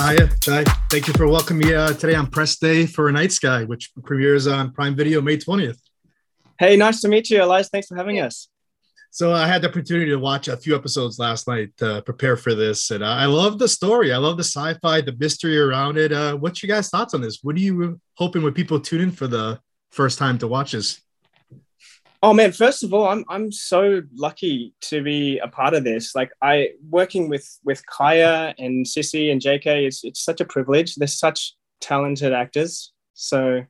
Hiya, Chai. Thank you for welcoming me uh, today on press day for *A Night Sky, which premieres on Prime Video May 20th. Hey, nice to meet you, Elias. Thanks for having us. So I had the opportunity to watch a few episodes last night to prepare for this, and uh, I love the story. I love the sci-fi, the mystery around it. Uh, what's your guys' thoughts on this? What are you hoping when people tune in for the first time to watch this? Oh man, first of all, I'm I'm so lucky to be a part of this. Like I working with with Kiah and Sissy and JK, it's it's such a privilege. They're such talented actors. So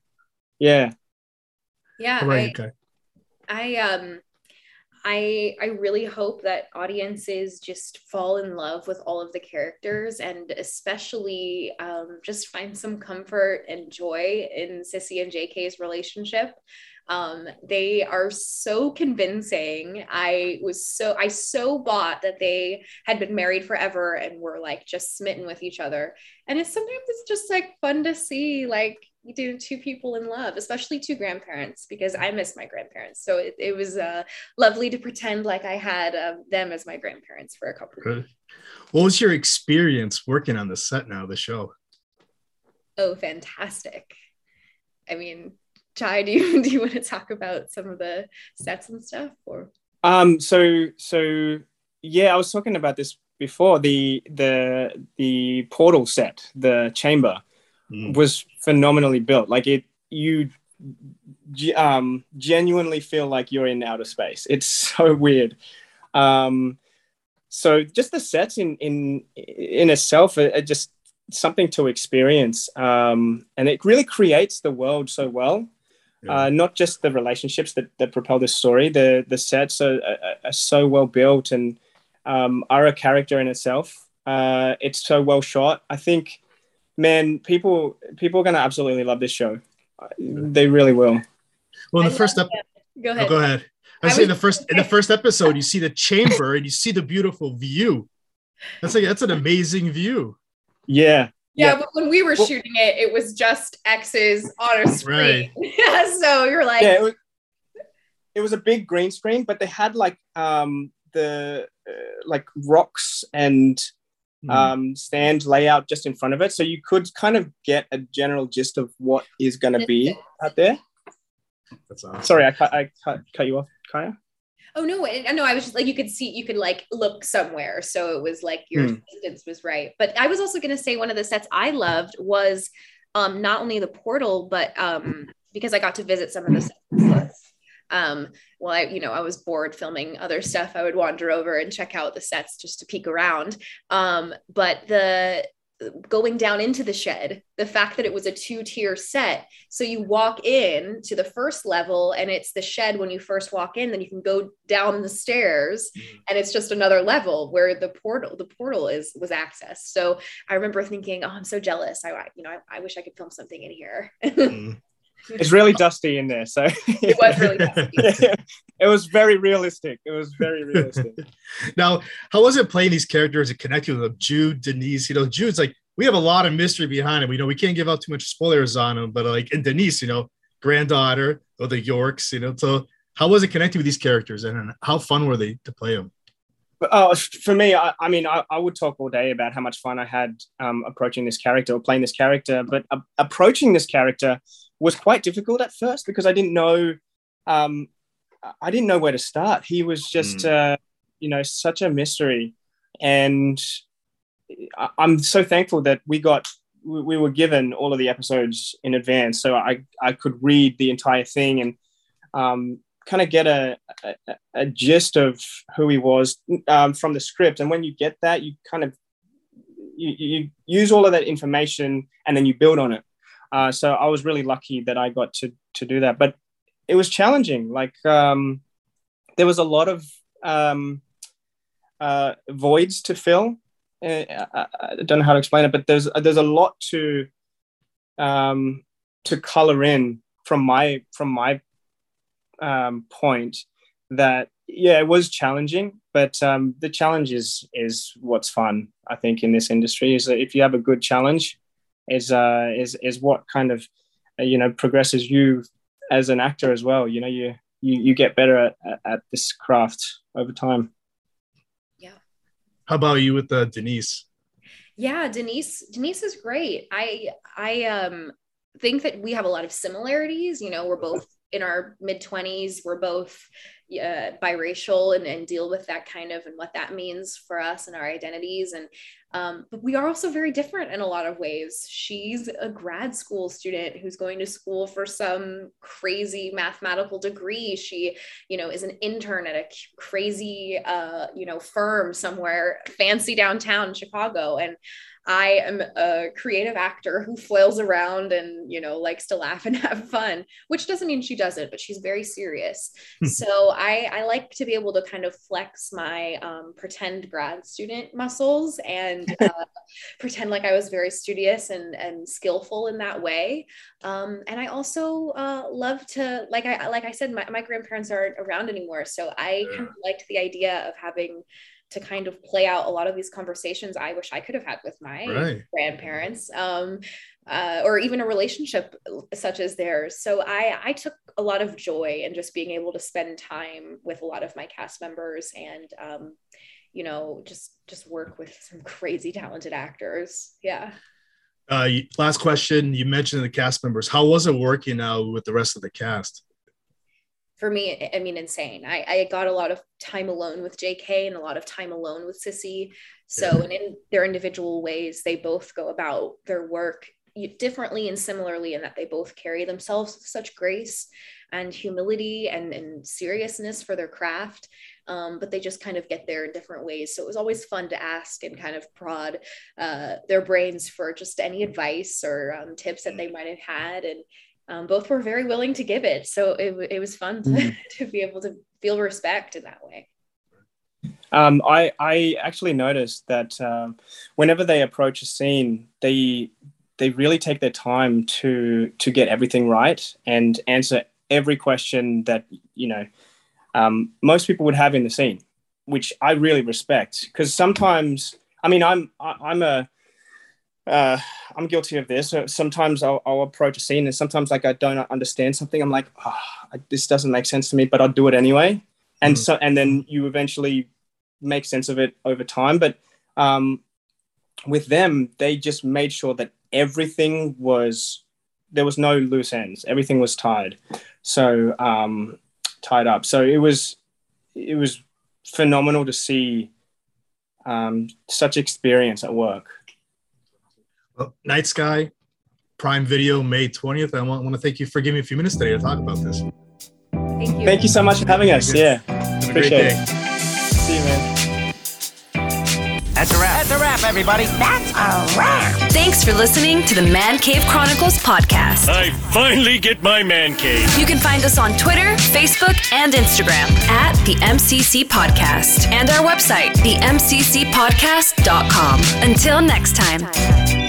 yeah. Yeah, How I, you, I um I I really hope that audiences just fall in love with all of the characters and especially um, just find some comfort and joy in Sissy and JK's relationship. Um, they are so convincing. I was so I so bought that they had been married forever and were like just smitten with each other. And it's sometimes it's just like fun to see like you do two people in love, especially two grandparents, because I miss my grandparents. So it, it was uh, lovely to pretend like I had uh, them as my grandparents for a couple of Good. What was your experience working on the set now, the show? Oh, fantastic. I mean, Chai, do you, do you want to talk about some of the sets and stuff? Or Um so so yeah, I was talking about this before. The the the portal set, the chamber Mm. was phenomenally built. Like it you um genuinely feel like you're in outer space. It's so weird. Um so just the sets in in in itself are, are just something to experience um and it really creates the world so well Yeah. uh, not just the relationships that, that propel this story the the sets are, are, are so well built and um, are a character in itself uh, it's so well shot i think man people people are going to absolutely love this show they really will Well, in I the first love ep- that. Go oh, ahead. go ahead. I, I say was- the first in the first episode, you see the chamber and you see the beautiful view. That's like that's an amazing view. yeah Yeah, but when we were Well- shooting it, it was just X's on a screen. Right. yeah, So you're like, yeah it was, it was a big green screen but they had like um the uh, like rocks and Hmm. um, stand layout just in front of it, so you could kind of get a general gist of what is going to be out there. That's awesome. Sorry, I cut, I cut, cut you off, Kiah. Oh no, I no, I was just like, you could see, you could like look somewhere. So it was like your Hmm. distance was right. But I was also going to say one of the sets I loved was um, not only the portal, but um, because I got to visit some of the sets. Um, well, I, you know, I was bored filming other stuff. I would wander over and check out the sets just to peek around. Um, but the going down into the shed, the fact that it was a two tier set. So you walk in to the first level and it's the shed when you first walk in, then you can go down the stairs and it's just another level where the portal, the portal is was accessed. So I remember thinking, oh, I'm so jealous. I, you know, I, I wish I could film something in here. Mm. It's really dusty in there, so it was really dusty. it was very realistic. It was very realistic. now, how was it playing these characters and connecting with them? Jude, Denise, you know, Jude's like, we have a lot of mystery behind him. We know we can't give out too much spoilers on him, but like, and Denise, you know, granddaughter of the Yorks, you know, so how was it connecting with these characters and how fun were they to play them? Oh, for me, I, I mean, I, I would talk all day about how much fun I had um, approaching this character or playing this character. But uh, approaching this character was quite difficult at first because I didn't know, um, I didn't know where to start. He was just, uh, you know, such a mystery, and I, I'm so thankful that we got, we, we were given all of the episodes in advance, so I I could read the entire thing and. Um, kind of get a, a, a gist of who he was um, from the script. And when you get that, you kind of you, you use all of that information and then you build on it. Uh, so I was really lucky that I got to to do that, but it was challenging. Like um, there was a lot of um, uh, voids to fill. Uh, I, I don't know how to explain it, but there's there's a lot to um, to color in from my from my um, point that yeah, it was challenging, but um, the challenge is is what's fun. I think in this industry is that if you have a good challenge, is uh, is is what kind of uh, you know progresses you as an actor as well. You know, you you you get better at, at this craft over time. Yeah. How about you with uh, Denise? Yeah, Denise. Denise is great. I I um think that we have a lot of similarities. You know, we're both in our mid 20s. We're both uh, biracial and, and deal with that kind of and what that means for us and our identities. And um, but we are also very different in a lot of ways. She's a grad school student who's going to school for some crazy mathematical degree. She, you know, is an intern at a crazy, uh, you know, firm somewhere fancy downtown Chicago. And I am a creative actor who flails around and, you know, likes to laugh and have fun, which doesn't mean she doesn't, but she's very serious. Hmm. so I, I like to be able to kind of flex my um, pretend grad student muscles and uh, pretend like I was very studious and, and skillful in that way. Um, and I also uh, love to, like I, like I said, my, my grandparents aren't around anymore. So I kind of liked the idea of having to kind of play out a lot of these conversations I wish I could have had with my right. grandparents, um, uh, or even a relationship such as theirs. So I, I took a lot of joy in just being able to spend time with a lot of my cast members and, um, you know, just just work with some crazy talented actors. Yeah. Uh, last question. You mentioned the cast members. How was it working out with the rest of the cast? For me, I mean, insane. I, I got a lot of time alone with JK and a lot of time alone with Sissy. So, yeah. and in their individual ways, they both go about their work differently and similarly in that they both carry themselves with such grace and humility and, and seriousness for their craft. Um, but they just kind of get there in different ways. So it was always fun to ask and kind of prod uh, their brains for just any advice or um, tips that they might have had. And um, both were very willing to give it. So it, it was fun to, mm. to be able to feel respect in that way. Um, I, I actually noticed that um, whenever they approach a scene, they they really take their time to to get everything right and answer every question that you know um, most people would have in the scene, which I really respect. Because sometimes, I mean, I'm I, I'm a uh, I'm guilty of this. Sometimes I'll, I'll, approach a scene and sometimes like I don't understand something. I'm like, oh, this doesn't make sense to me, but I'll do it anyway. And mm. so, and then you eventually make sense of it over time. But um, with them, they just made sure that everything was, there was no loose ends. Everything was tied. So um, tied up. So it was, it was phenomenal to see um, such experience at work. Night Sky, Prime Video, May 20th. I want, want to thank you for giving me a few minutes today to talk about this. Thank you. Thank you so much for having us. Yeah. Have a great day. It. See you, man. That's a wrap. That's a wrap, everybody. That's a wrap. Thanks for listening to the Man Cave Chronicles podcast. I finally get my man cave. You can find us on Twitter, Facebook, and Instagram at the MCC Podcast and our website, themccpodcast.com. Until next time.